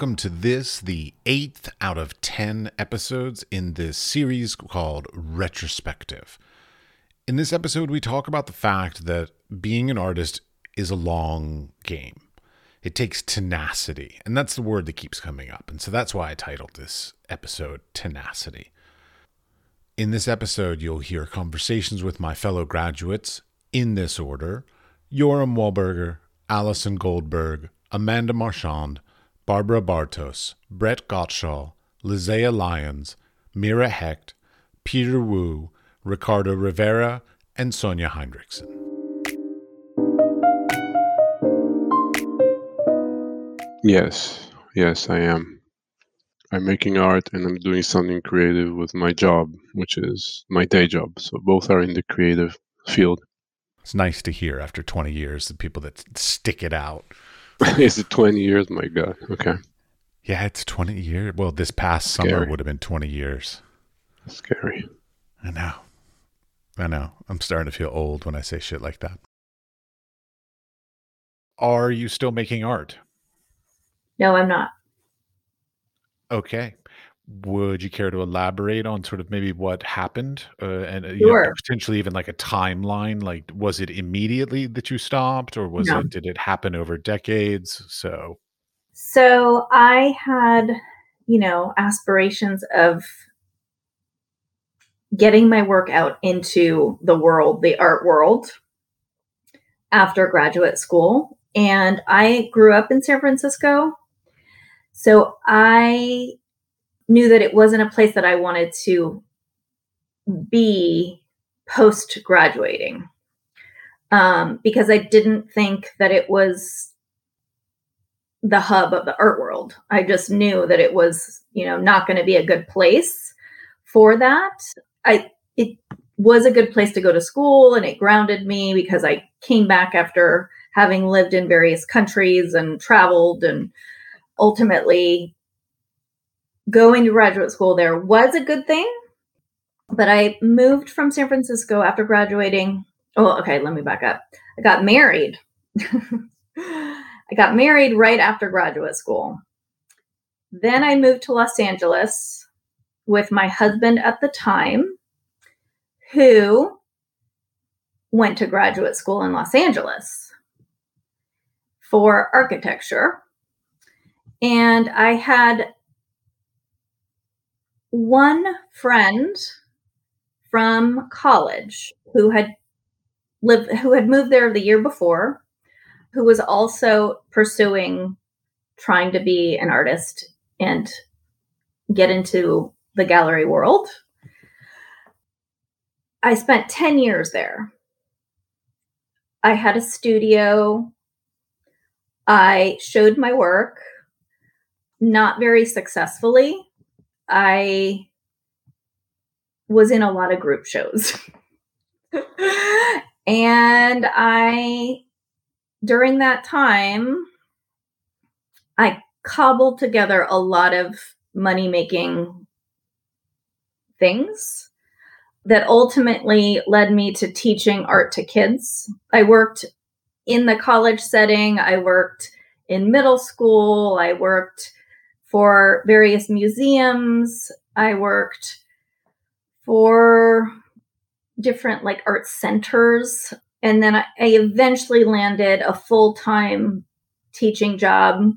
Welcome to this, the eighth out of 10 episodes in this series called Retrospective. In this episode, we talk about the fact that being an artist is a long game. It takes tenacity, and that's the word that keeps coming up. And so that's why I titled this episode Tenacity. In this episode, you'll hear conversations with my fellow graduates in this order Yoram Wolberger, Alison Goldberg, Amanda Marchand, Barbara Bartos, Bret Gottschall, Lisea Lyons, Mira Hecht, Peter Wu, Ricardo Rivera, and Sonja Hinrichsen. Yes, yes, I am. I'm making art and I'm doing something creative with my job, which is my day job. So both are in the creative field. It's nice to hear after 20 years the people that stick it out. is it 20 years? My God. Okay. Yeah, it's 20 years. Well, this past Scary. summer would have been 20 years. Scary. I know. I know. I'm starting to feel old when I say shit like that. Are you still making art? No, I'm not. Okay. Would you care to elaborate on sort of maybe what happened uh, and uh, you know, potentially even like a timeline? Like, was it immediately that you stopped, or was No. it did it happen over decades? So, So I had, you know, aspirations of getting my work out into the world, the art world, after graduate school. And I grew up in San Francisco. So I knew that it wasn't a place that I wanted to be post graduating um, because I didn't think that it was the hub of the art world. I just knew that it was, you know, not going to be a good place for that. I it was a good place to go to school and it grounded me because I came back after having lived in various countries and traveled and ultimately going to graduate school there was a good thing. But I moved from San Francisco after graduating. Oh, okay, let me back up. I got married. I got married right after graduate school. Then I moved to Los Angeles with my husband at the time, who went to graduate school in Los Angeles for architecture. And I had one friend from college who had lived who had moved there the year before who was also pursuing trying to be an artist and get into the gallery world. I spent 10 years there. I had a studio. I showed my work, not very successfully. I was in a lot of group shows. and I during that time, I cobbled together a lot of money making things that ultimately led me to teaching art to kids. I worked in the college setting, I worked in middle school, I worked for various museums, I worked for different like art centers and then I, I eventually landed a full time teaching job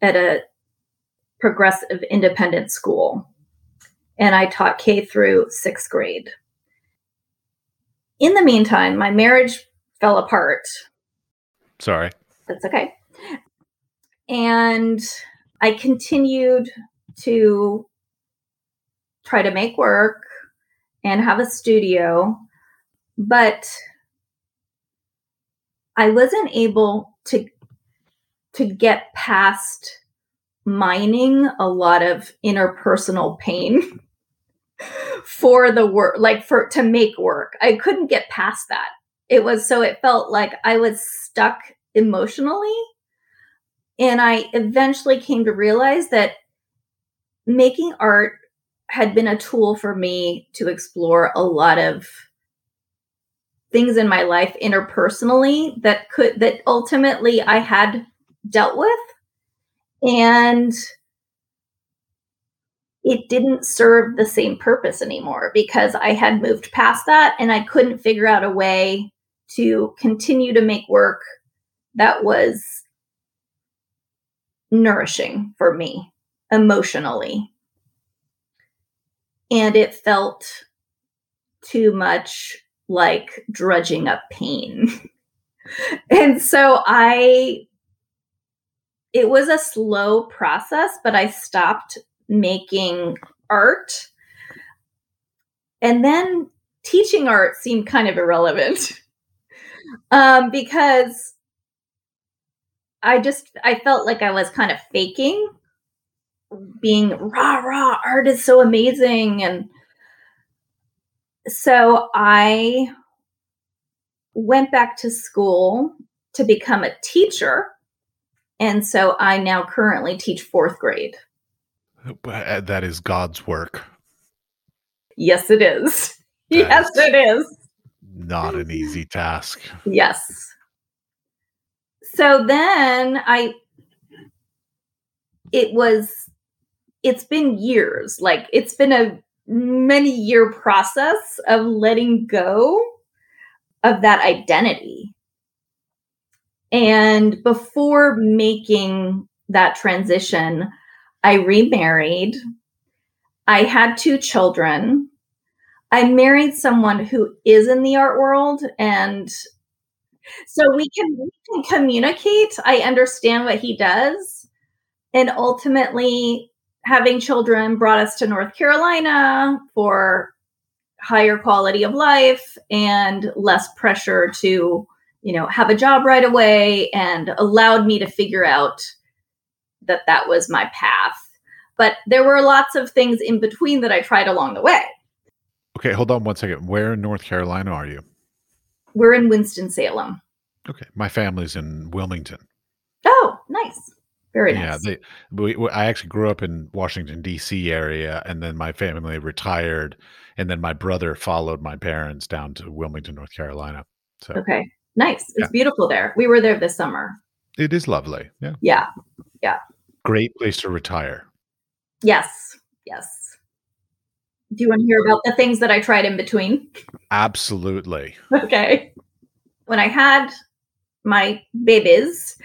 at a progressive independent school. And I taught K through sixth grade. In the meantime, my marriage fell apart. sorry. That's okay. And I continued to try to make work and have a studio, but I wasn't able to to get past mining a lot of interpersonal pain for the work like for to make work. I couldn't get past that. It was so it felt like I was stuck emotionally and I eventually came to realize that making art had been a tool for me to explore a lot of things in my life interpersonally that could that ultimately I had dealt with. And it didn't serve the same purpose anymore because I had moved past that and I couldn't figure out a way to continue to make work that was nourishing for me emotionally. And it felt too much like drudging up pain. and so I, it was a slow process, but I stopped making art. And then teaching art seemed kind of irrelevant um, because I just I felt like I was kind of faking being rah rah art is so amazing and so I went back to school to become a teacher and so I now currently teach 4th grade. Uh, that is God's work. Yes, it is. That yes, is it is. Not an easy task. Yes. So then I, it was, it's been years. Like it's been a many year process of letting go of that identity. And before making that transition, I remarried. I had two children. I married someone who is in the art world and so we can, we can communicate. I understand what he does. And ultimately, having children brought us to North Carolina for higher quality of life and less pressure to, you know, have a job right away and allowed me to figure out that that was my path. But there were lots of things in between that I tried along the way. Okay, hold on one second. Where in North Carolina are you? We're in Winston-Salem. Okay, my family's in Wilmington. Oh, nice. Very nice. Yeah, they, we, we, I actually grew up in Washington D.C. area, and then my family retired, and then my brother followed my parents down to Wilmington, North Carolina. So okay, nice. It's yeah. beautiful there. We were there this summer. It is lovely. Yeah. Yeah. Yeah. Great place to retire. Yes. Yes. Do you want to hear about the things that I tried in between? Absolutely. Okay. When I had my babies,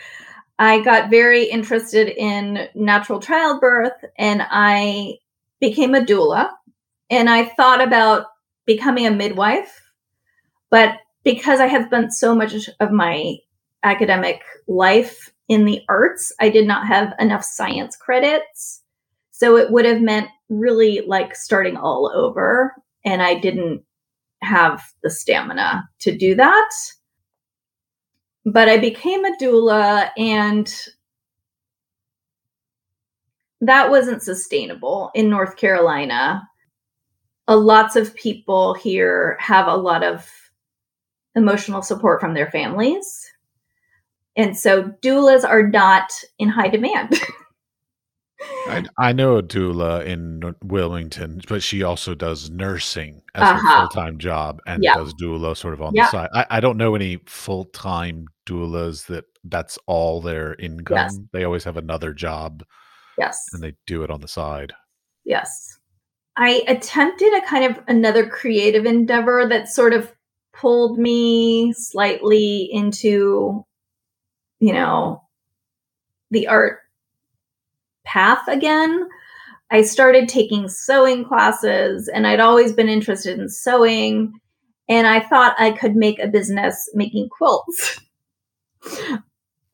I got very interested in natural childbirth and I became a doula. And I thought about becoming a midwife. But because I had spent so much of my academic life in the arts, I did not have enough science credits. So it would have meant really like starting all over. And I didn't have the stamina to do that. But I became a doula and that wasn't sustainable in North Carolina. A lots of people here have a lot of emotional support from their families. And so doulas are not in high demand. I, I, know a doula in Wilmington, but she also does nursing as uh-huh. a full time job and yep. does doula sort of on yep. the side. I, I, don't know any full time doulas that that's all their income. Yes. They always have another job. Yes. And they do it on the side. Yes. I attempted a kind of another creative endeavor that sort of pulled me slightly into you know, the art path again. I started taking sewing classes and I'd always been interested in sewing. And I thought I could make a business making quilts.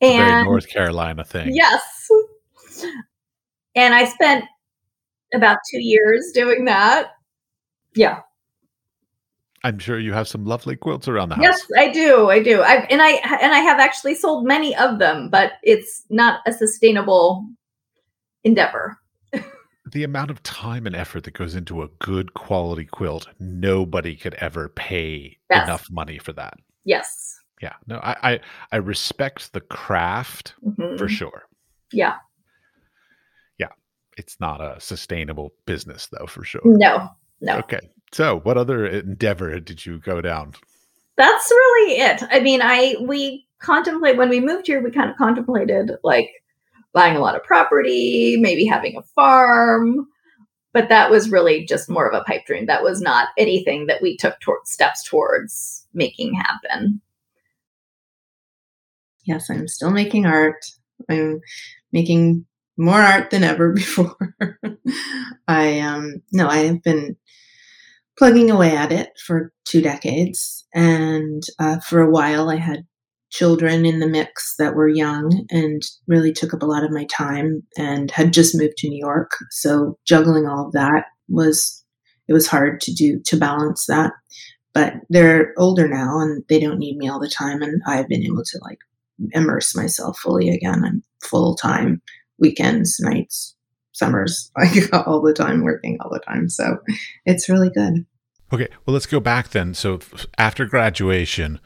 and North Carolina thing. Yes. And I spent about two years doing that. Yeah. I'm sure you have some lovely quilts around the house. Yes, I do. I do. I and I and I have actually sold many of them, but it's not a sustainable endeavor. the amount of time and effort that goes into a good quality quilt, nobody could ever pay yes. enough money for that. Yes. Yeah. No, I I, I respect the craft mm-hmm. for sure. Yeah. Yeah. it's not a sustainable business though for sure. No, no. Okay. So, what other endeavor did you go down? That's really it. I mean, I we contemplate when we moved here, we kind of contemplated like buying a lot of property, maybe having a farm, but that was really just more of a pipe dream. That was not anything that we took towards steps towards making happen. Yes, I'm still making art. I'm making more art than ever before. I um no, I have been plugging away at it for two decades, and uh, for a while I had children in the mix that were young and really took up a lot of my time and had just moved to New York. So juggling all of that was it was hard to do to balance that. But they're older now and they don't need me all the time and I've been able to like immerse myself fully again. I'm full time weekends, nights, summers, like all the time working all the time. So it's really good. Okay, well let's go back then. So after graduation,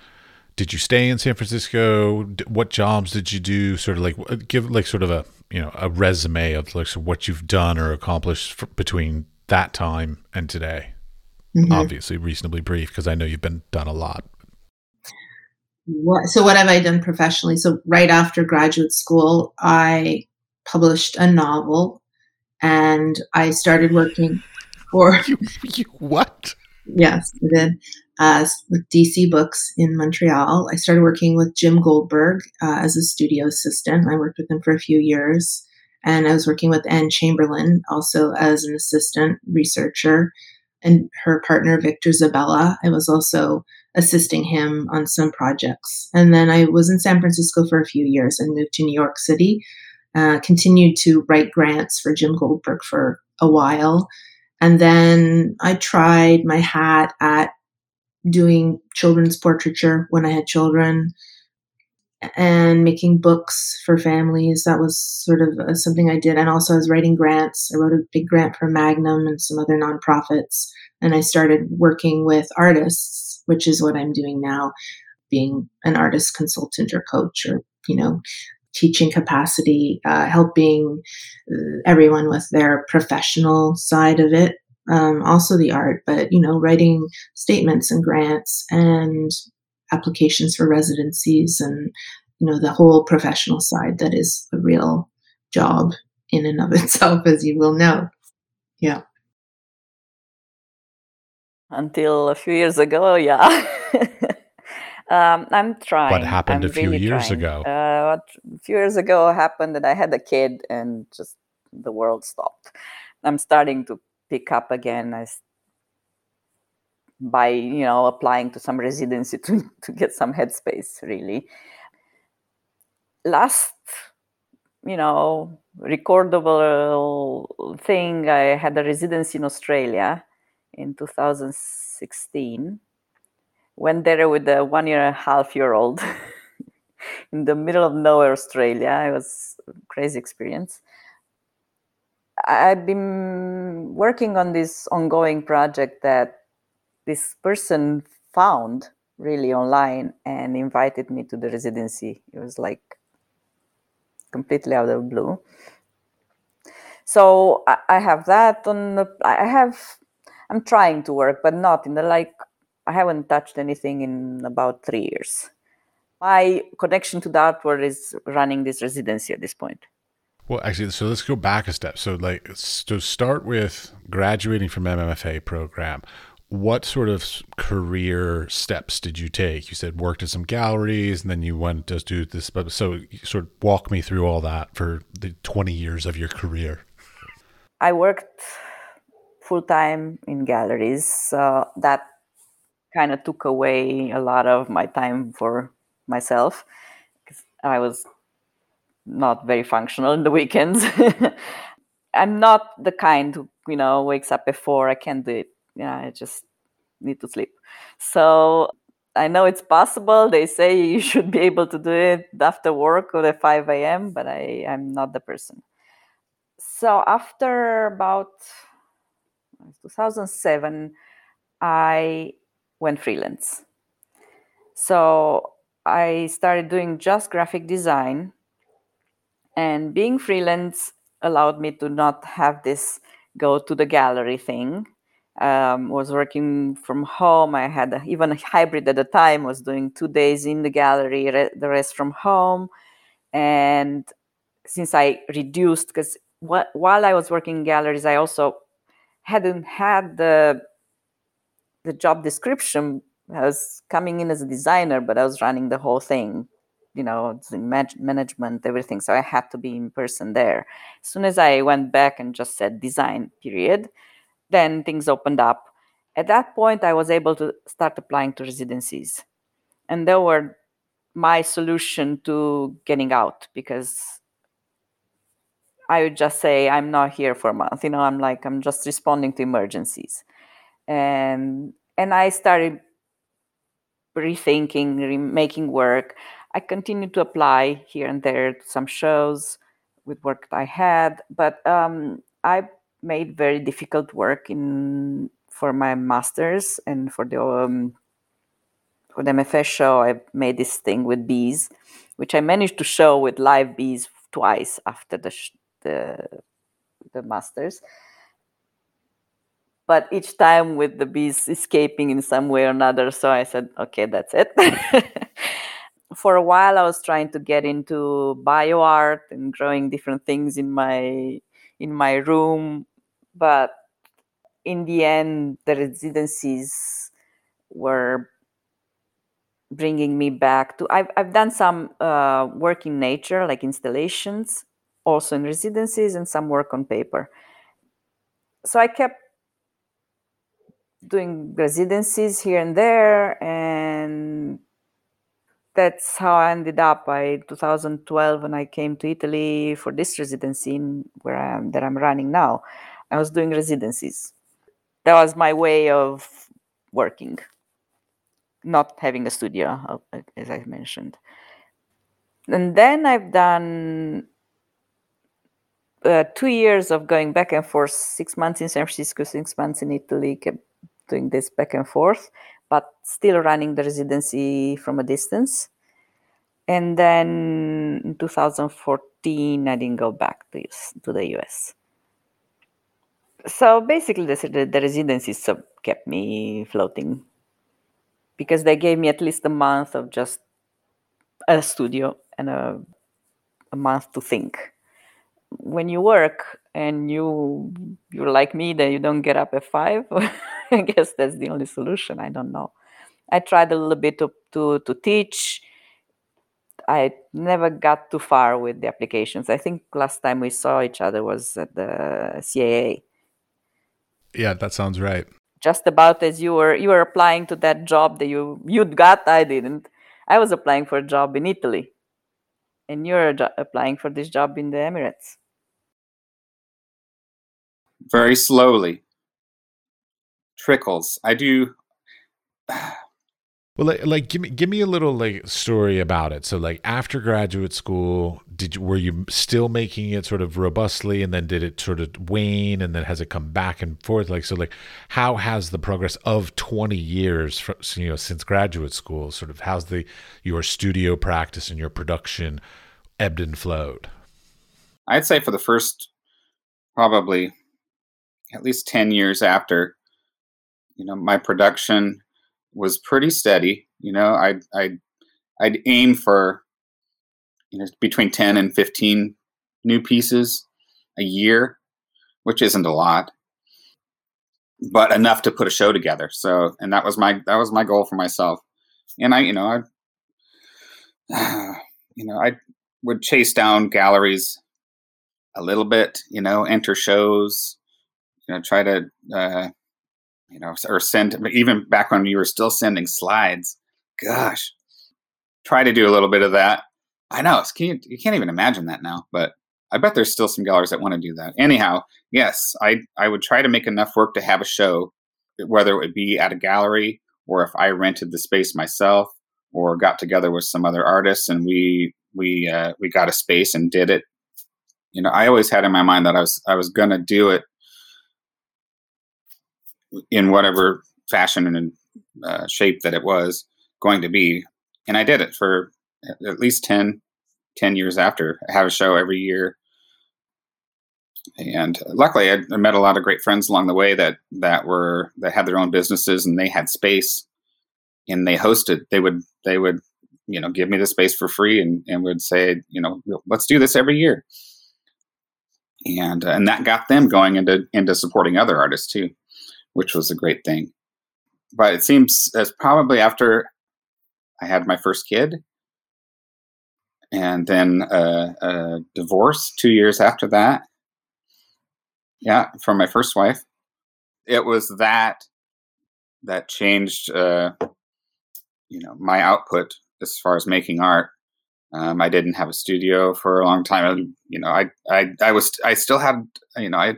did you stay in San Francisco? What jobs did you do? Sort of like give like sort of a you know a resume of like what you've done or accomplished for, between that time and today. Mm-hmm. Obviously, reasonably brief because I know you've been done a lot. What, so what have I done professionally? So right after graduate school, I published a novel, and I started working for you, you what? Yes, I did uh, with DC Books in Montreal. I started working with Jim Goldberg uh, as a studio assistant. I worked with him for a few years. And I was working with Anne Chamberlain also as an assistant researcher. And her partner, Victor Zabella, I was also assisting him on some projects. And then I was in San Francisco for a few years and moved to New York City. Uh, continued to write grants for Jim Goldberg for a while. And then I tried my hat at doing children's portraiture when I had children and making books for families. That was sort of uh, something I did. And also, I was writing grants. I wrote a big grant for Magnum and some other nonprofits. And I started working with artists, which is what I'm doing now, being an artist consultant or coach or, you know, teaching capacity, uh, helping uh, everyone with their professional side of it um, also the art, but you know, writing statements and grants and applications for residencies and you know the whole professional side that is a real job in and of itself, as you will know. Yeah. Until a few years ago, yeah. um, I'm trying. What happened I'm a few really years trying. ago? Uh, a few years ago happened that I had a kid and just the world stopped. I'm starting to pick up again as by you know applying to some residency to, to get some headspace really. Last you know recordable thing i had a residency in australia in 2016 went there with a one year and a half year old in the middle of nowhere australia. It was a crazy experience I've been working on this ongoing project that this person found really online and invited me to the residency. It was like completely out of blue. So I, I have that on the, I have, I'm trying to work, but not in the like, I haven't touched anything in about three years. My connection to the art world is running this residency at this point. Well, actually, so let's go back a step. So, like, to start with graduating from MMFA program, what sort of career steps did you take? You said worked at some galleries, and then you went to do this. So, sort of walk me through all that for the twenty years of your career. I worked full time in galleries. Uh, that kind of took away a lot of my time for myself I was not very functional in the weekends. I'm not the kind who, you know, wakes up before I can't do it. Yeah, I just need to sleep. So I know it's possible. They say you should be able to do it after work or at 5 a.m., but I, I'm not the person. So after about uh, 2007, I went freelance. So I started doing just graphic design and being freelance allowed me to not have this go to the gallery thing. Um, was working from home. I had a, even a hybrid at the time. Was doing two days in the gallery, re- the rest from home. And since I reduced, because wh- while I was working in galleries, I also hadn't had the the job description. I was coming in as a designer, but I was running the whole thing you know management everything. So i had to be in person there. As soon as i went back and just said design period then things opened up. At that point i was able to start applying to residencies. And they were my solution to getting out because i would just say i'm not here for a month. You know i'm like i'm just responding to emergencies. And and i started rethinking re- making work I continued to apply here and there to some shows with work I had, but um, I made very difficult work in for my masters and for the um, for the MFA show. I made this thing with bees, which I managed to show with live bees twice after the sh- the the masters. But each time with the bees escaping in some way or another, so I said, okay, that's it. for a while i was trying to get into bio art and growing different things in my in my room but in the end the residencies were bringing me back to i've, I've done some uh, work in nature like installations also in residencies and some work on paper. So i kept doing residencies here and there and that's how I ended up by 2012 when I came to Italy for this residency where I am that I'm running now. I was doing residencies. That was my way of working, not having a studio, uh, as I mentioned. And then I've done uh, two years of going back and forth, six months in San Francisco, six months in Italy, kept doing this back and forth but still running the residency from a distance. And then in 2014, I didn't go back to, to the US. So basically, the, the residencies kept me floating because they gave me at least a month of just a studio and a, a month to think. When you work and you you're like me, that you don't get up at five. I guess that's the only solution. I don't know. I tried a little bit to, to, to teach. I never got too far with the applications. I think last time we saw each other was at the CAA. Yeah, that sounds right. Just about as you were you were applying to that job that you you'd got, I didn't. I was applying for a job in Italy, and you're jo- applying for this job in the Emirates. Very slowly, trickles. I do. Well, like, like, give me give me a little like story about it. So, like after graduate school, did you, were you still making it sort of robustly, and then did it sort of wane, and then has it come back and forth? Like, so, like, how has the progress of twenty years, from, you know, since graduate school, sort of, how's the your studio practice and your production ebbed and flowed? I'd say for the first probably at least ten years after you know my production was pretty steady you know i'd i'd i'd aim for you know between 10 and 15 new pieces a year which isn't a lot but enough to put a show together. So and that was my that was my goal for myself. And i you know i you know i would chase down galleries a little bit you know enter shows you know try to uh, you know, or send even back when you were still sending slides. Gosh, try to do a little bit of that. I know can you, you can't even imagine that now, but I bet there's still some galleries that want to do that. Anyhow, yes, I I would try to make enough work to have a show, whether it would be at a gallery or if I rented the space myself or got together with some other artists and we we uh, we got a space and did it. You know, I always had in my mind that I was I was gonna do it in whatever fashion and uh, shape that it was going to be. And I did it for at least 10, 10 years after. I have a show every year. and luckily, I, I met a lot of great friends along the way that that were that had their own businesses and they had space, and they hosted. They would they would you know give me the space for free and and would say you know let's do this every year and uh, and that got them going into into supporting other artists too which was a great thing but it seems as probably after i had my first kid and then uh, a divorce two years after that yeah from my first wife it was that that changed uh, you know my output as far as making art. Um, I didn't have a studio for a long time. You know, I, I, I was, I still had, you know, I,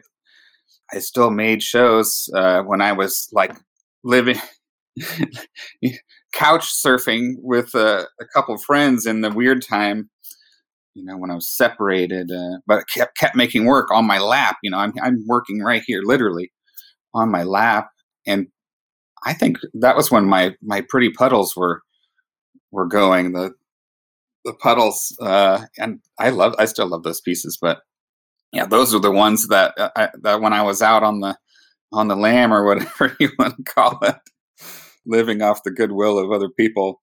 I still made shows uh, when I was like living, couch surfing with a couple friends in the weird time. You know, when I was separated, uh, but kept kept making work on my lap. You know, I'm I'm working right here, literally, on my lap, and I think that was when my my pretty puddles were were going. The the puddles, uh, and I love, I still love those pieces, but yeah, those are the ones that uh, I, that when I was out on the on the lam or whatever you want to call it, living off the goodwill of other people,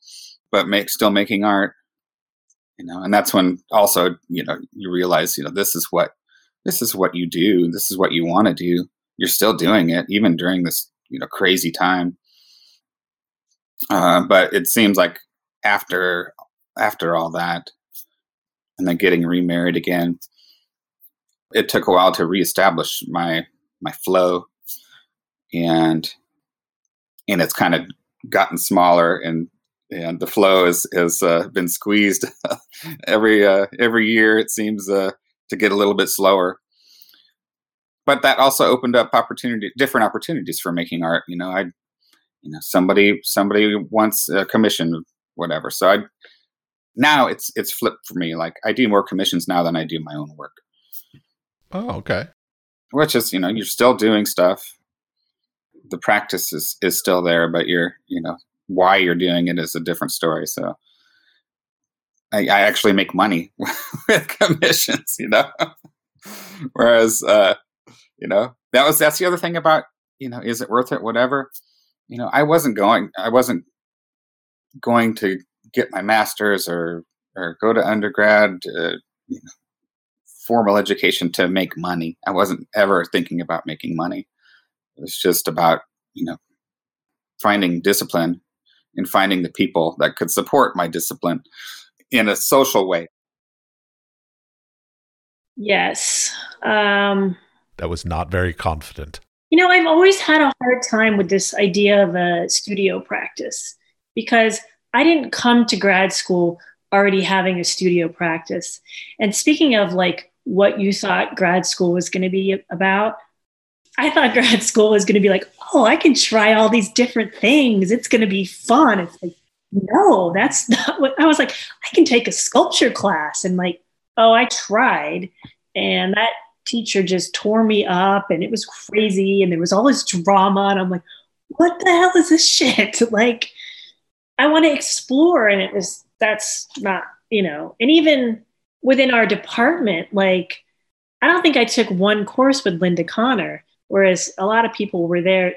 but make still making art, you know, and that's when also you know you realize you know this is what this is what you do, this is what you want to do. You're still doing it even during this you know crazy time. Uh, but it seems like after after all that, and then getting remarried again, it took a while to reestablish my my flow, and and it's kind of gotten smaller and and the flow has has uh, been squeezed every uh, every year. It seems uh, to get a little bit slower, but that also opened up opportunity, different opportunities for making art. You know, I, you know, somebody somebody wants a commission whatever. So I now it's it's flipped for me. Like I do more commissions now than I do my own work. Oh, okay. Which is, you know, you're still doing stuff. The practice is is still there, but you're, you know, why you're doing it is a different story. So I, I actually make money with commissions, you know. Whereas uh, you know, that was that's the other thing about, you know, is it worth it, whatever. You know, I wasn't going I wasn't going to get my master's or or go to undergrad, uh, you know, formal education to make money. I wasn't ever thinking about making money. It was just about you know finding discipline and finding the people that could support my discipline in a social way. Yes. Um, that was not very confident. You know, I've always had a hard time with this idea of a studio practice because I didn't come to grad school already having a studio practice. And speaking of like what you thought grad school was going to be about, I thought grad school was going to be like, oh, I can try all these different things. It's going to be fun. It's like, no, that's not what I was like. I can take a sculpture class and like, oh, I tried. And that teacher just tore me up and it was crazy. And there was all this drama. And I'm like, what the hell is this shit? like, I want to explore. And it was, that's not, you know, and even within our department, like, I don't think I took one course with Linda Connor, whereas a lot of people were there.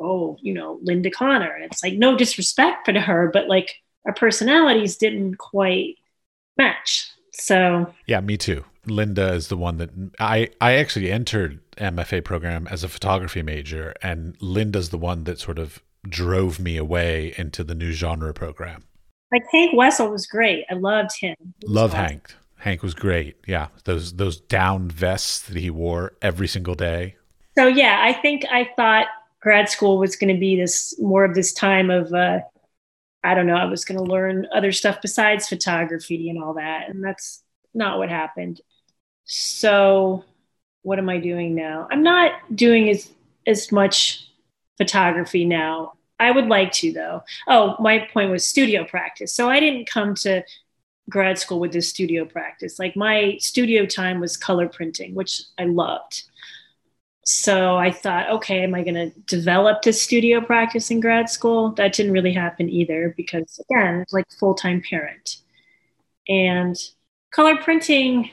Oh, you know, Linda Connor. And it's like no disrespect for her, but like our personalities didn't quite match. So yeah, me too. Linda is the one that I I actually entered MFA program as a photography major, and Linda's the one that sort of drove me away into the new genre program. Like Hank Wessel was great. I loved him. Love awesome. Hank. Hank was great. Yeah, those those down vests that he wore every single day. So yeah, I think I thought grad school was going to be this more of this time of uh, I don't know. I was going to learn other stuff besides photography and all that, and that's not what happened. So what am I doing now? I'm not doing as as much photography now. I would like to, though. Oh, my point was studio practice. So I didn't come to grad school with this studio practice. Like my studio time was color printing, which I loved. So I thought, okay, am I going to develop this studio practice in grad school? That didn't really happen either because, again, like full time parent. And color printing,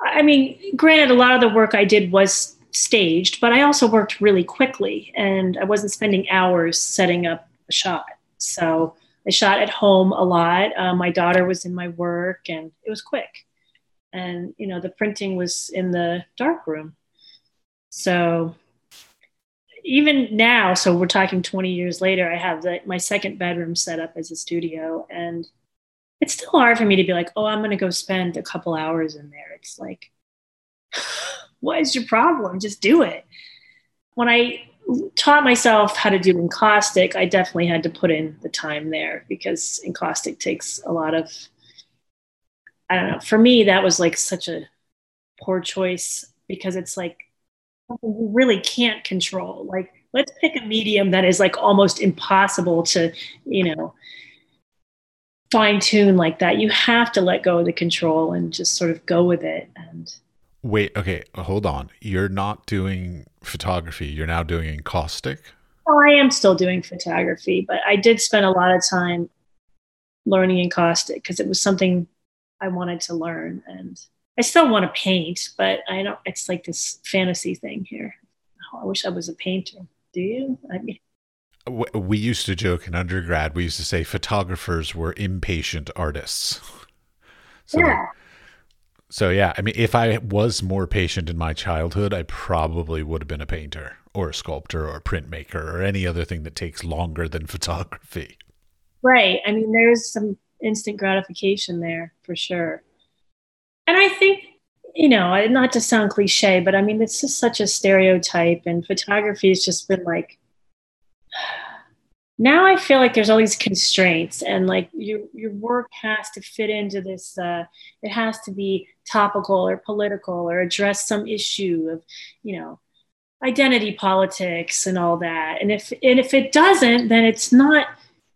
I mean, granted, a lot of the work I did was staged, but I also worked really quickly and I wasn't spending hours setting up a shot. So I shot at home a lot. Uh, my daughter was in my work and it was quick. And, you know, the printing was in the dark room. So even now, so we're talking 20 years later, I have the, my second bedroom set up as a studio. And it's still hard for me to be like, oh, I'm going to go spend a couple hours in there. It's like, what is your problem? Just do it. When I taught myself how to do encaustic, I definitely had to put in the time there because encaustic takes a lot of, I don't know, for me, that was like such a poor choice because it's like you really can't control. Like, let's pick a medium that is like almost impossible to, you know, fine tune like that. You have to let go of the control and just sort of go with it. And Wait, okay, hold on. You're not doing photography. You're now doing encaustic. Oh, I am still doing photography, but I did spend a lot of time learning encaustic because it was something I wanted to learn, and I still want to paint, but I don't. It's like this fantasy thing here. Oh, I wish I was a painter. Do you? I mean, we used to joke in undergrad. We used to say photographers were impatient artists. So yeah. So yeah, I mean, if I was more patient in my childhood, I probably would have been a painter or a sculptor or a printmaker or any other thing that takes longer than photography. Right. I mean, there's some instant gratification there for sure. And I think, you know, not to sound cliche, but I mean, it's just such a stereotype, and photography has just been like now I feel like there's all these constraints and like your your work has to fit into this uh, it has to be topical or political or address some issue of you know identity politics and all that. And if and if it doesn't then it's not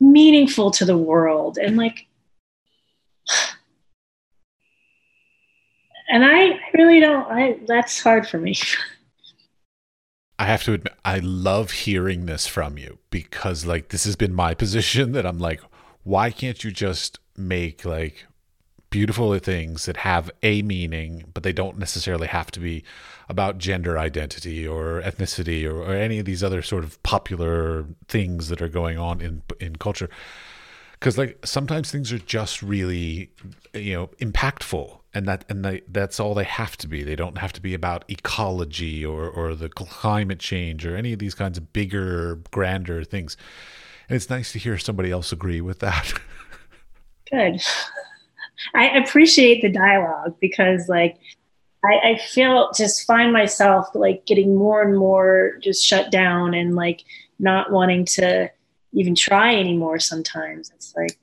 meaningful to the world. And like and I really don't I that's hard for me. I have to admit, I love hearing this from you because, like, this has been my position that I'm like, why can't you just make like beautiful things that have a meaning, but they don't necessarily have to be about gender identity or ethnicity or, or any of these other sort of popular things that are going on in in culture? Because like sometimes things are just really, you know, impactful and that and they, that's all they have to be. They don't have to be about ecology or or the climate change or any of these kinds of bigger, grander things. And it's nice to hear somebody else agree with that. Good. I appreciate the dialogue because like I, I feel just find myself like getting more and more just shut down and like not wanting to even try anymore sometimes. It's like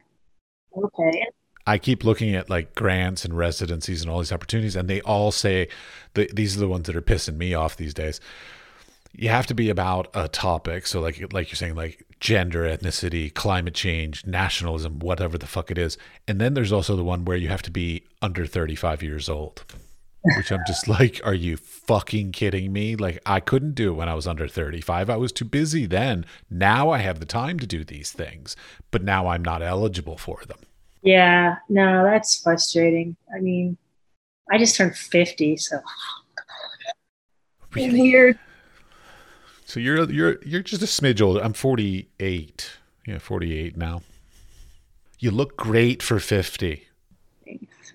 okay. I keep looking at like grants and residencies and all these opportunities, and they all say the, these are the ones that are pissing me off these days. You have to be about a topic, so like like you're saying, like gender, ethnicity, climate change, nationalism, whatever the fuck it is. And then there's also the one where you have to be under 35 years old, which I'm just like, are you fucking kidding me? Like I couldn't do it when I was under 35. I was too busy then. Now I have the time to do these things, but now I'm not eligible for them. Yeah, no, that's frustrating. I mean, I just turned 50, so really? weird. So you're you're you're just a smidge older. I'm 48. Yeah, 48 now. You look great for 50. Thanks.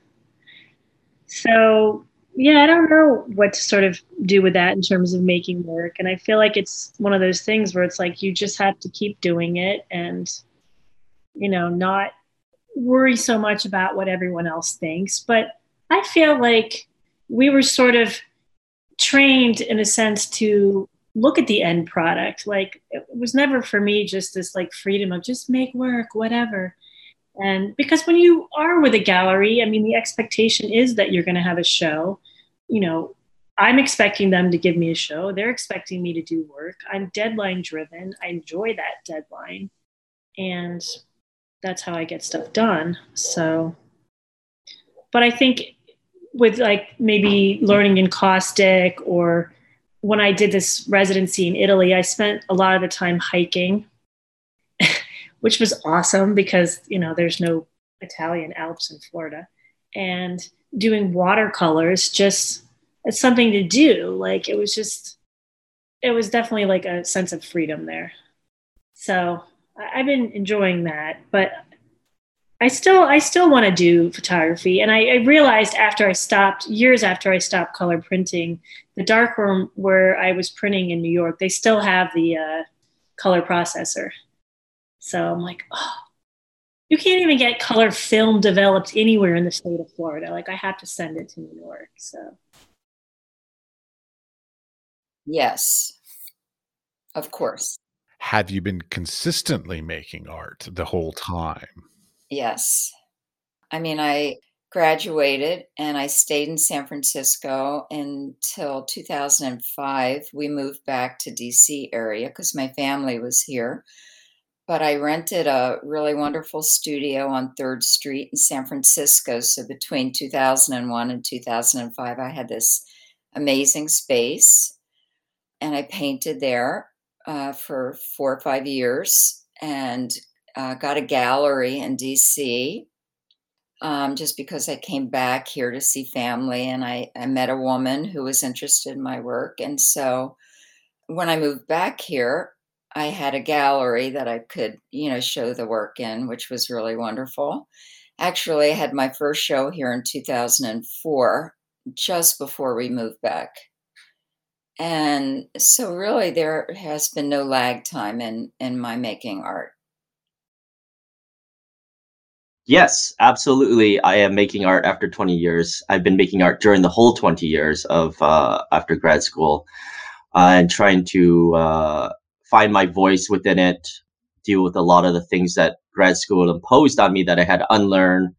So, yeah, I don't know what to sort of do with that in terms of making work. And I feel like it's one of those things where it's like you just have to keep doing it and, you know, not worry so much about what everyone else thinks. But I feel like we were sort of trained in a sense to look at the end product. Like it was never for me just this like freedom of just make work, whatever. And because when you are with a gallery, I mean, the expectation is that you're going to have a show. You know, I'm expecting them to give me a show. They're expecting me to do work. I'm deadline driven. I enjoy that deadline. And that's how I get stuff done. So, but I think with like maybe learning encaustic or when I did this residency in Italy, I spent a lot of the time hiking, which was awesome because, you know, there's no Italian Alps in Florida. And doing watercolors just as something to do. Like it was just, it was definitely like a sense of freedom there. So I've been enjoying that, but I still I still want to do photography, and I, I, realized after I stopped years after I stopped color printing, the darkroom where I was printing in New York, they still have the uh, color processor. So I'm like, oh, you can't even get color film developed anywhere in the state of Florida. Like I have to send it to New York. So yes, of course. Have you been consistently making art the whole time? Yes. I mean, I graduated and I stayed in San Francisco until 2005. We moved back to DC area because my family was here. But I rented a really wonderful studio on 3rd Street in San Francisco. So between 2001 and 2005, I had this amazing space and I painted there uh, for four or five years and uh, got a gallery in DC um, just because I came back here to see family and I, I met a woman who was interested in my work. And so when I moved back here, I had a gallery that I could, you know, show the work in, which was really wonderful. Actually, I had my first show here in 2004, just before we moved back. And so really there has been no lag time in in my making art. Yes, absolutely. I am making art after 20 years. I've been making art during the whole 20 years of uh, after grad school, uh, and trying to uh, find my voice within it, deal with a lot of the things that grad school imposed on me that I had to unlearn,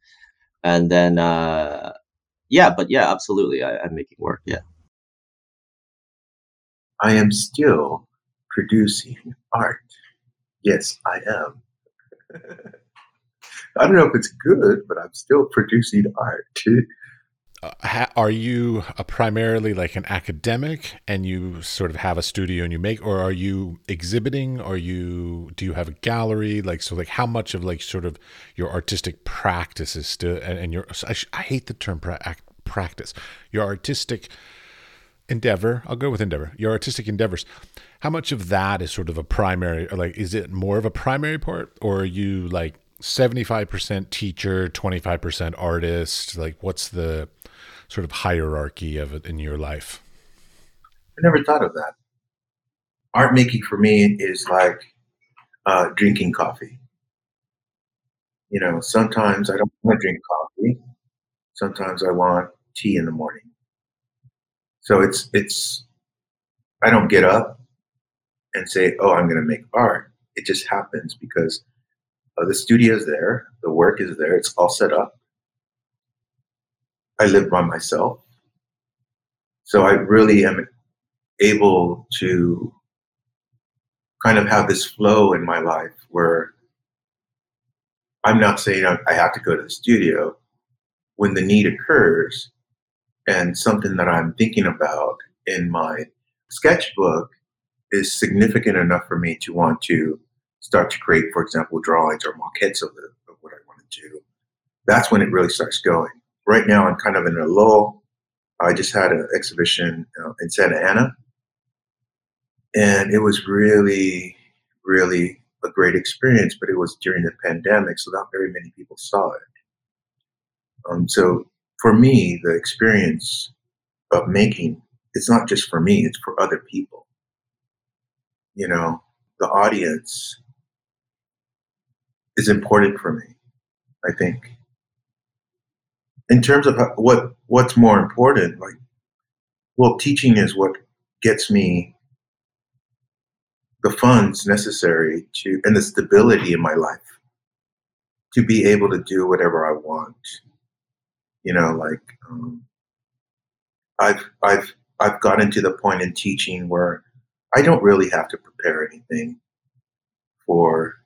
and then uh, yeah, but yeah, absolutely, I, I'm making work. Yeah, I am still producing art. Yes, I am. I don't know if it's good, but I'm still producing art. Uh, are you a primarily like an academic and you sort of have a studio and you make or are you exhibiting? Are you do you have a gallery? Like so like how much of like sort of your artistic practice is still and, and your I, I, hate the term pra- practice. Your artistic endeavor i'll go with endeavor your artistic endeavors how much of that is sort of a primary like is it more of a primary part or are you like 75% teacher, 25% artist? Like, what's the sort of hierarchy of it in your life? I never thought of that. Art making for me is like uh, drinking coffee. You know, sometimes I don't want to drink coffee. Sometimes I want tea in the morning. So it's it's I don't get up and say, "Oh, I'm going to make art." It just happens because uh, the studio is there, the work is there, it's all set up. I live by myself. So I really am able to kind of have this flow in my life where I'm not saying I have to go to the studio. When the need occurs and something that I'm thinking about in my sketchbook is significant enough for me to want to start to create, for example, drawings or maquettes of, the, of what I want to do, that's when it really starts going. Right now, I'm kind of in a lull. I just had an exhibition uh, in Santa Ana, and it was really, really a great experience. But it was during the pandemic, so not very many people saw it. Um, so for me, the experience of making it's not just for me; it's for other people. You know, the audience is important for me. I think. In terms of what what's more important, like, well, teaching is what gets me the funds necessary to and the stability in my life to be able to do whatever I want. You know, like um, I've I've I've gotten to the point in teaching where I don't really have to prepare anything for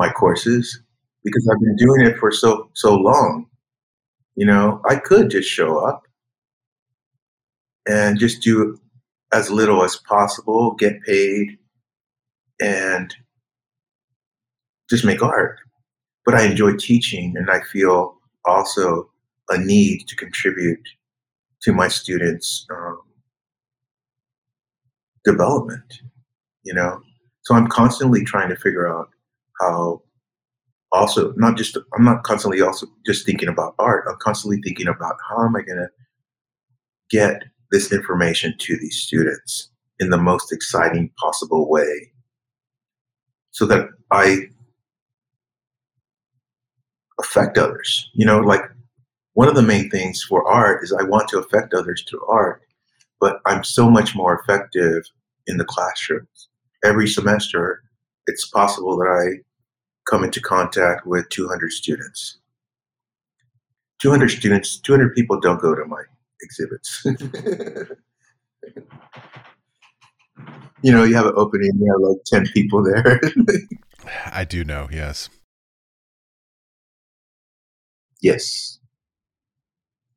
my courses because I've been doing it for so so long. You know, I could just show up and just do as little as possible, get paid, and just make art. But I enjoy teaching, and I feel also a need to contribute to my students' um, development. You know, so I'm constantly trying to figure out how. Also, not just I'm not constantly also just thinking about art. I'm constantly thinking about how am I going to get this information to these students in the most exciting possible way so that I affect others. You know, like one of the main things for art is I want to affect others through art, but I'm so much more effective in the classrooms. Every semester, it's possible that I come into contact with 200 students. 200 students, 200 people don't go to my exhibits. you know, you have an opening, you have like 10 people there. I do know, yes. Yes.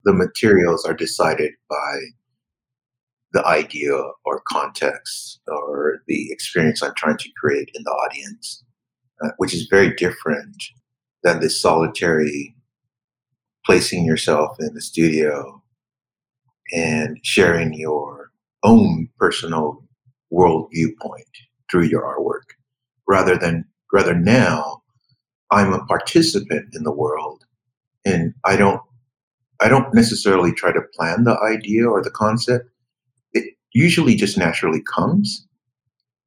The materials are decided by the idea or context or the experience I'm trying to create in the audience, uh, which is very different than this solitary placing yourself in the studio and sharing your own personal world viewpoint through your artwork. Rather than rather now i'm a participant in the world and i don't i don't necessarily try to plan the idea or the concept. It usually just naturally comes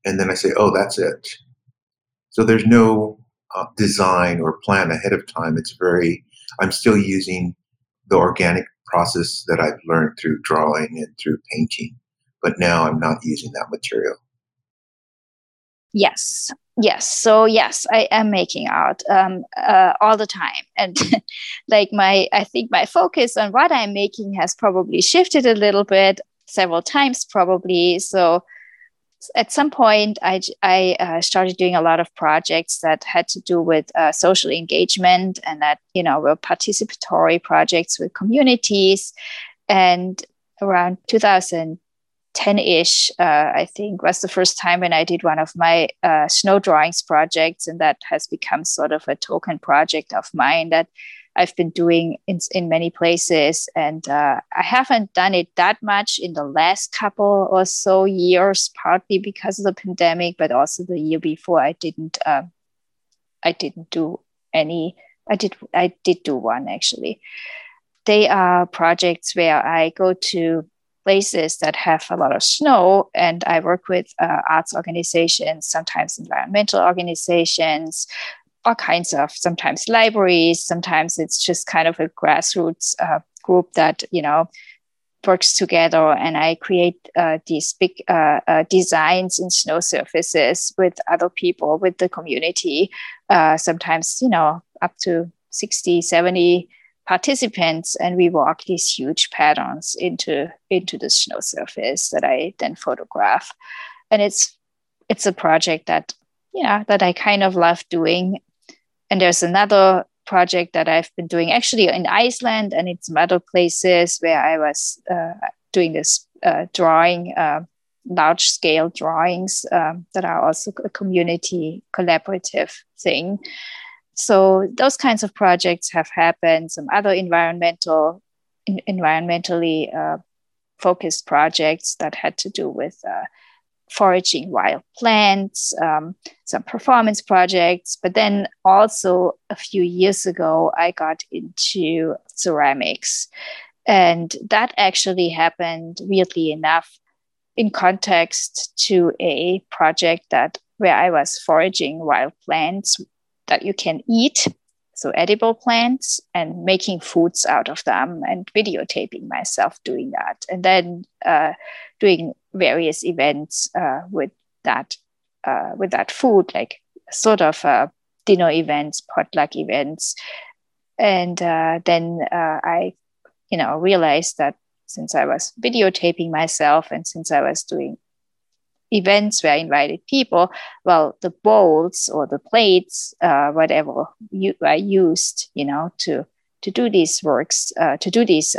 and then i say oh that's it so there's no uh, design or plan ahead of time it's very i'm still using the organic process that I've learned through drawing and through painting. But now I'm not using that material. Yes, yes. So yes, I am making art um, uh, all the time, and like my, I think my focus on what I'm making has probably shifted a little bit, several times probably. So at some point, I, I uh, started doing a lot of projects that had to do with uh, social engagement and that, you know, were participatory projects with communities. And around 2010 ish, uh, I think, was the first time when I did one of my uh, snow drawings projects. And that has become sort of a token project of mine that I've been doing in, in many places. And uh, I haven't done it that much in the last couple or so years, partly because of the pandemic, but also the year before I didn't uh, I didn't do any. I did I did do one actually. They are projects where I go to places that have a lot of snow and i work with uh, arts organizations sometimes environmental organizations all kinds of sometimes libraries sometimes it's just kind of a grassroots uh, group that you know works together. And i create uh, these big uh, uh designs in snow surfaces with other people with the community uh, sometimes you know up to 60 70 participants. And we walk these huge patterns into into the snow surface that i then photograph. And it's it's a project that yeah that i kind of love doing and there's another project that I've been doing actually in Iceland and in some other places where I was uh, doing this uh, drawing, uh, large scale drawings um, that are also a community collaborative thing. So those kinds of projects have happened. Some other environmental, in, environmentally uh, focused projects that had to do with uh, foraging wild plants, um, some performance projects. But then also a few years ago, I got into ceramics. And that actually happened, weirdly enough, in context to a project that where I was foraging wild plants that you can eat, so edible plants, and making foods out of them, and videotaping myself doing that, and then uh, doing various events uh, with that uh, with that food, like sort of uh, dinner events, potluck events, and uh, then uh, I, you know, realized that since I was videotaping myself and since I was doing events where I invited people, well, the bowls or the plates, uh, whatever you, I used, you know, to to do these works, to do these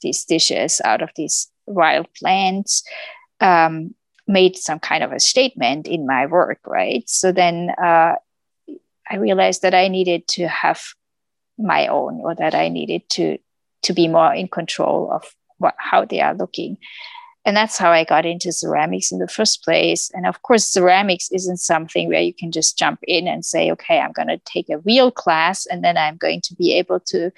these dishes out of these wild plants um, made some kind of a statement in my work, right? So then uh, I realized that I needed to have my own, or that I needed to to be more in control of what how they are looking and that's how i got into ceramics in the first place and of course ceramics isn't something where you can just jump in and say okay i'm going to take a real class and then i'm going to be able to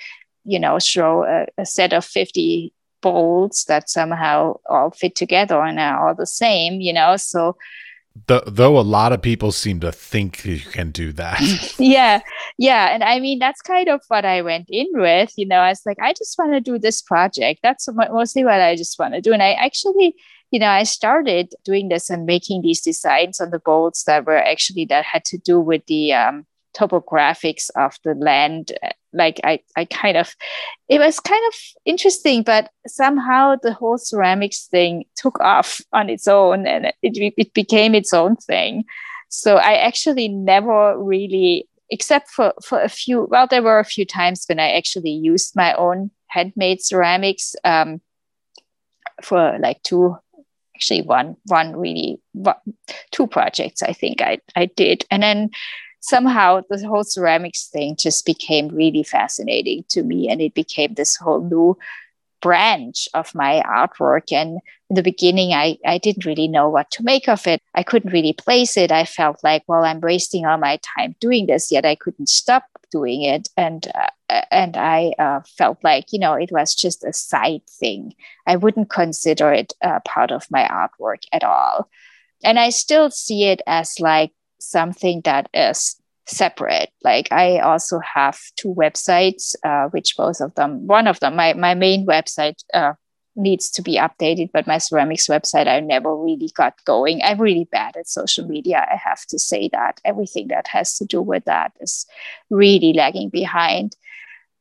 you know show a, a set of 50 bolts that somehow all fit together and are all the same you know so the, though a lot of people seem to think you can do that. yeah, yeah, and I mean that's kind of what I went in with. You know, I was like, I just want to do this project. That's mostly what I just want to do, and I actually, you know, I started doing this and making these designs on the bolts that were actually that had to do with the um, topographics of the land like I, I kind of it was kind of interesting but somehow the whole ceramics thing took off on its own and it, it became its own thing. So i actually never really except for for a few well there were a few times when i actually used my own handmade ceramics um, for like two actually one one really one, two projects i think i i did. And then somehow the whole ceramics thing just became really fascinating to me and it became this whole new branch of my artwork. And in the beginning I, I didn't really know what to make of it. I couldn't really place it. I felt like well i'm wasting all my time doing this yet i couldn't stop doing it. And uh, and i uh, felt like you know it was just a side thing. I wouldn't consider it uh, part of my artwork at all. And i still see it as like something that is separate. Like I also have two websites, uh, which both of them, one of them, my, my main website uh, needs to be updated, but my ceramics website, I never really got going. I'm really bad at social media. I have to say that everything that has to do with that is really lagging behind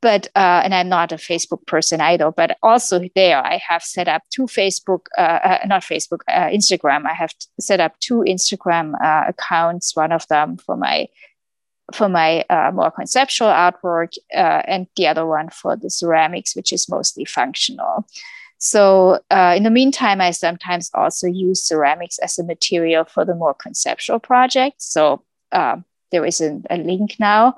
but uh, and i'm not a facebook person either but also there i have set up two facebook uh, uh, not facebook uh, instagram. I have set up two instagram uh, accounts one of them for my for my uh, more conceptual artwork and the other one for the ceramics which is mostly functional. So in the meantime i sometimes also use ceramics as a material for the more conceptual projects. So there is a, a link now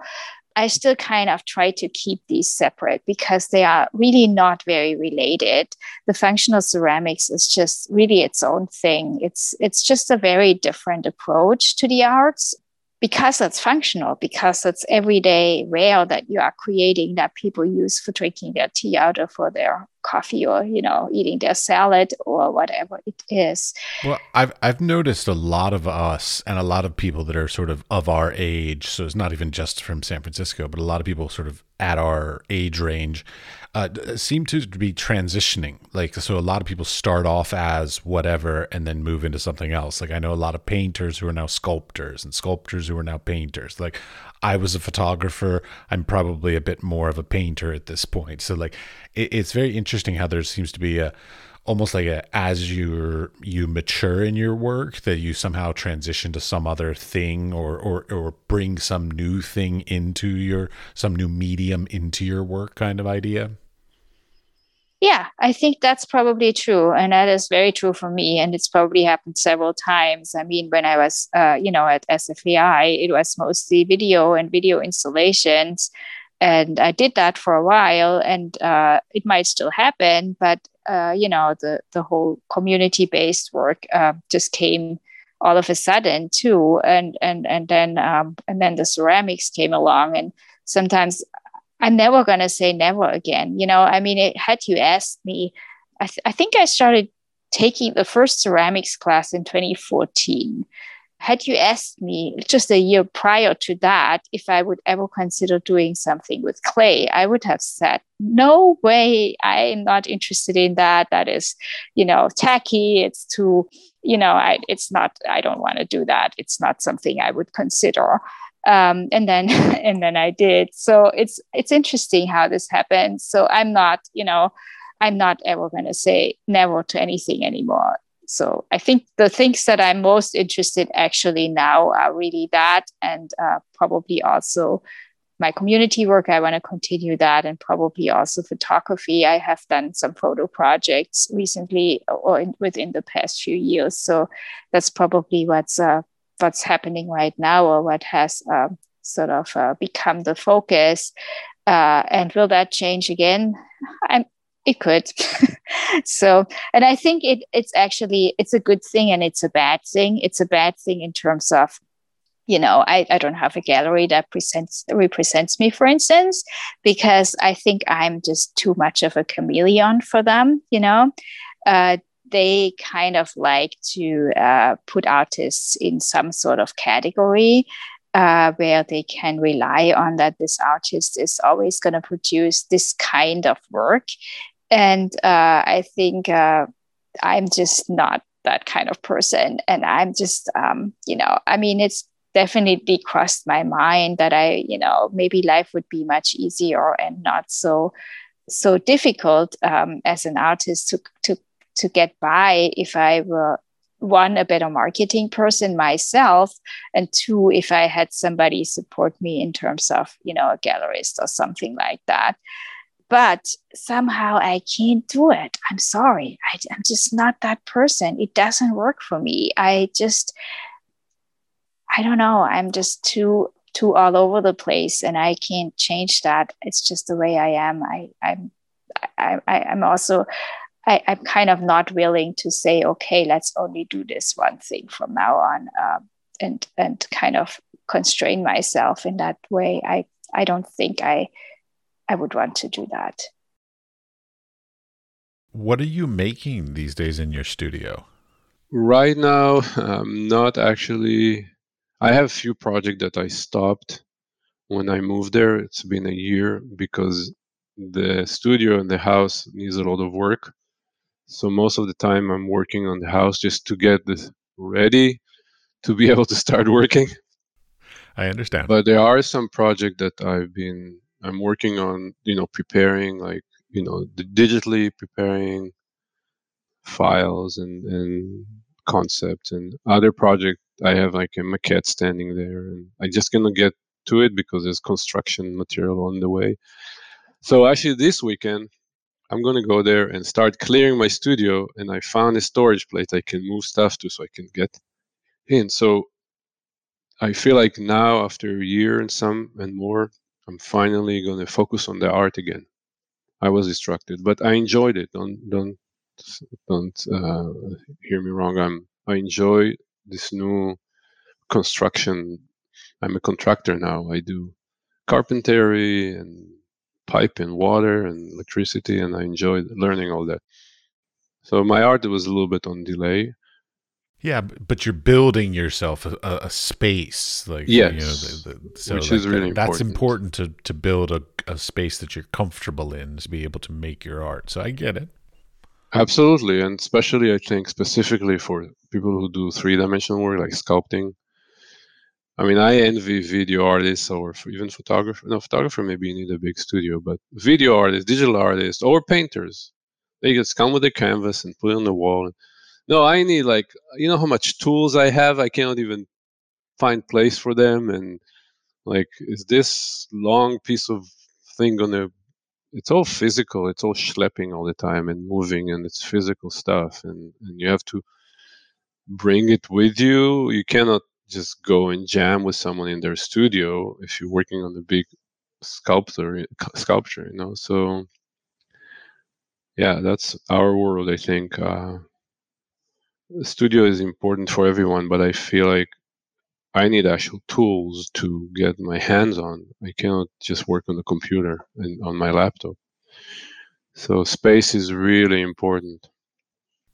I still kind of try to keep these separate because they are really not very related. The functional ceramics is just really its own thing. It's it's just a very different approach to the arts because it's functional, because it's everyday ware that you are creating that people use for drinking their tea out or for their coffee or you know eating their salad or whatever it is well i've i've noticed a lot of us and a lot of people that are sort of of our age so it's not even just from san francisco but a lot of people sort of at our age range uh, seem to be transitioning. Like, so a lot of people start off as whatever and then move into something else. Like, I know a lot of painters who are now sculptors and sculptors who are now painters. Like, I was a photographer. I'm probably a bit more of a painter at this point. So, like, it, it's very interesting how there seems to be a, almost like a, as you you mature in your work that you somehow transition to some other thing or or or bring some new thing into your some new medium into your work kind of idea yeah, I think that's probably true. And that is very true for me. And it's probably happened several times. I mean, when I was, uh, you know, at SFAI, it was mostly video and video installations. And I did that for a while, and uh, it might still happen, but uh, you know, the the whole community based work uh, just came all of a sudden too, and and and then um, and then the ceramics came along, and sometimes I'm never going to say never again. You know, I mean, it, had you asked me, I, th- I think I started taking the first ceramics class in 2014. Had you asked me just a year prior to that if I would ever consider doing something with clay, I would have said, no way, I'm not interested in that. That is, you know, tacky. It's too, you know, I, it's not, I don't want to do that. It's not something I would consider um, and then and then I did. So it's it's interesting how this happened. So I'm not, you know, I'm not ever going to say never to anything anymore. So I think the things that I'm most interested actually now are really that, and uh, probably also my community work. I want to continue that, and probably also photography. I have done some photo projects recently or in, within the past few years. So that's probably what's uh, what's happening right now or what has uh, sort of uh, become the focus. Uh, and will that change again? I'm, it could. so, and I think it it's actually it's a good thing and it's a bad thing. It's a bad thing in terms of you know I, I don't have a gallery that presents represents me for instance because i think i'm just too much of a chameleon for them you know uh, they kind of like to uh, put artists in some sort of category uh, where they can rely on that this artist is always going to produce this kind of work. And uh, i think uh, i'm just not that kind of person. And i'm just um, you know i mean it's definitely crossed my mind that I, you know, maybe life would be much easier and not so so difficult um, as an artist to to to get by if I were one a better marketing person myself and two if i had somebody support me in terms of you know a gallerist or something like that but somehow i can't do it i'm sorry I, i'm just not that person it doesn't work for me i just I don't know. I'm just too too all over the place, and I can't change that. It's just the way I am. I I'm I, I I'm also I, I'm kind of not willing to say, okay, let's only do this one thing from now on, um, and and kind of constrain myself in that way. I I don't think I I would want to do that. What are you making these days in your studio? Right now, I'm not actually I have a few projects that I stopped when I moved there. It's been a year because the studio and the house needs a lot of work. So most of the time I'm working on the house just to get this ready to be able to start working. I understand. But there are some projects that I've been I'm working on, you know, preparing like, you know, digitally preparing files and and concepts and other projects I have like a maquette standing there, and I just gonna get to it because there's construction material on the way. So actually, this weekend I'm gonna go there and start clearing my studio, and I found a storage plate I can move stuff to, so I can get in. So I feel like now, after a year and some and more, I'm finally gonna focus on the art again. I was distracted, but I enjoyed it. Don't don't don't uh, hear me wrong. I'm I enjoy this new construction. I'm a contractor now. I do carpentry and pipe and water and electricity, and I enjoyed learning all that. So my art was a little bit on delay. Yeah, but you're building yourself a, a space, like yes, you know, the, the, so which like is really that, important. That's important to to build a, a space that you're comfortable in to be able to make your art. So I get it. Absolutely, and especially I think specifically for people who do three dimensional work like sculpting. I mean, I envy video artists or even photographer. No, photographer maybe you need a big studio, but video artists, digital artists, or painters, they just come with a canvas and put it on the wall. No, I need like you know how much tools I have. I cannot even find place for them, and like, is this long piece of thing gonna it's all physical it's all schlepping all the time and moving and it's physical stuff and, and you have to bring it with you you cannot just go and jam with someone in their studio if you're working on a big sculptor sculpture you know so yeah that's our world i think uh, studio is important for everyone but i feel like I need actual tools to get my hands on. I cannot just work on the computer and on my laptop. So space is really important.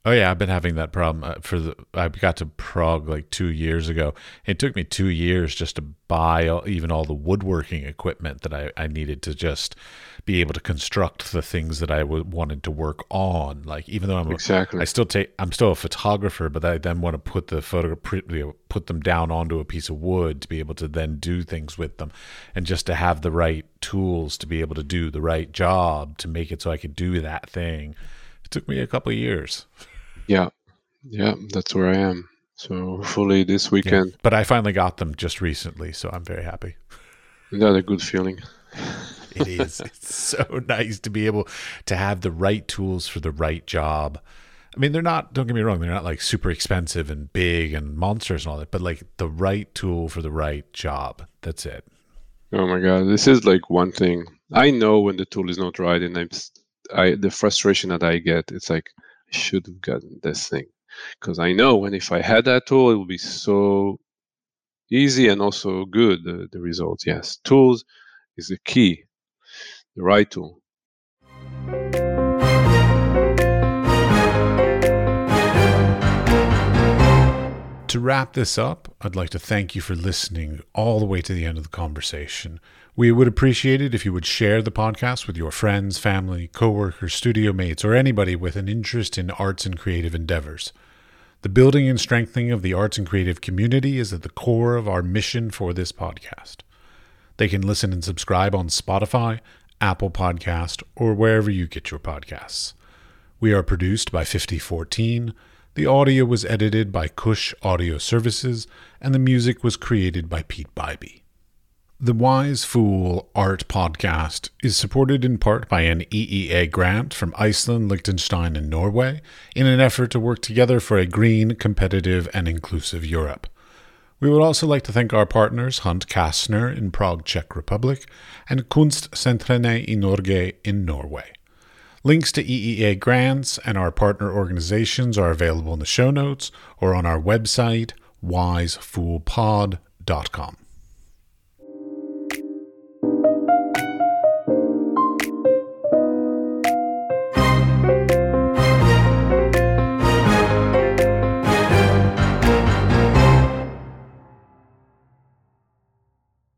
Oh yeah, I've been having that problem uh, for the. I got to Prague like two years ago. It took me two years just to buy all, even all the woodworking equipment that I, I needed to just be able to construct the things that I w- wanted to work on. Like even though I'm exactly, I still take. I'm still a photographer, but I then want to put the photo put them down onto a piece of wood to be able to then do things with them, and just to have the right tools to be able to do the right job to make it so I could do that thing. It took me a couple of years. Yeah, yeah, that's where I am. So hopefully this weekend. Yeah, but I finally got them just recently, so I'm very happy. Isn't that a good feeling? it is. It's so nice to be able to have the right tools for the right job. I mean, they're not, don't get me wrong, they're not like super expensive and big and monsters and all that, but like the right tool for the right job. That's it. Oh my god, this is like one thing. I know when the tool is not right, and I'm, I the frustration that I get. It's like should have gotten this thing because I know when if I had that tool, it would be so easy and also good. The, the results, yes, tools is the key. The right tool. To wrap this up, I'd like to thank you for listening all the way to the end of the conversation. We would appreciate it if you would share the podcast with your friends, family, coworkers, studio mates, or anybody with an interest in arts and creative endeavors. The building and strengthening of the arts and creative community is at the core of our mission for this podcast. They can listen and subscribe on Spotify, Apple Podcast, or wherever you get your podcasts. We are produced by 5014. The audio was edited by Cush Audio Services, and the music was created by Peat Biby. The Wise Fool Art Podcast is supported in part by an EEA grant from Iceland, Liechtenstein, and Norway in an effort to work together for a green, competitive, and inclusive Europe. We would also like to thank our partners Hunt Kastner in Prague, Czech Republic, and Kunstsentrene i Norge in Norway. Links to EEA grants and our partner organizations are available in the show notes or on our website, wisefoolpod.com.